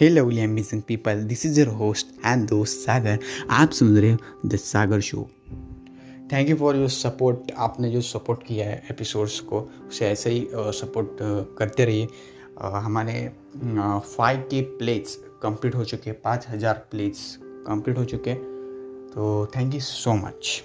Hey lovely amazing people this is your host and दोस्त सागर. आप सुन रहे हो the Sagar show thank you for your support आपने जो सपोर्ट किया है एपिसोड्स को, उसे ऐसे ही सपोर्ट करते रहिए। हमारे फाइव के प्लेट्स कंप्लीट हो चुके हैं, पाँच हज़ार प्लेट्स कंप्लीट हो चुके तो थैंक यू सो मच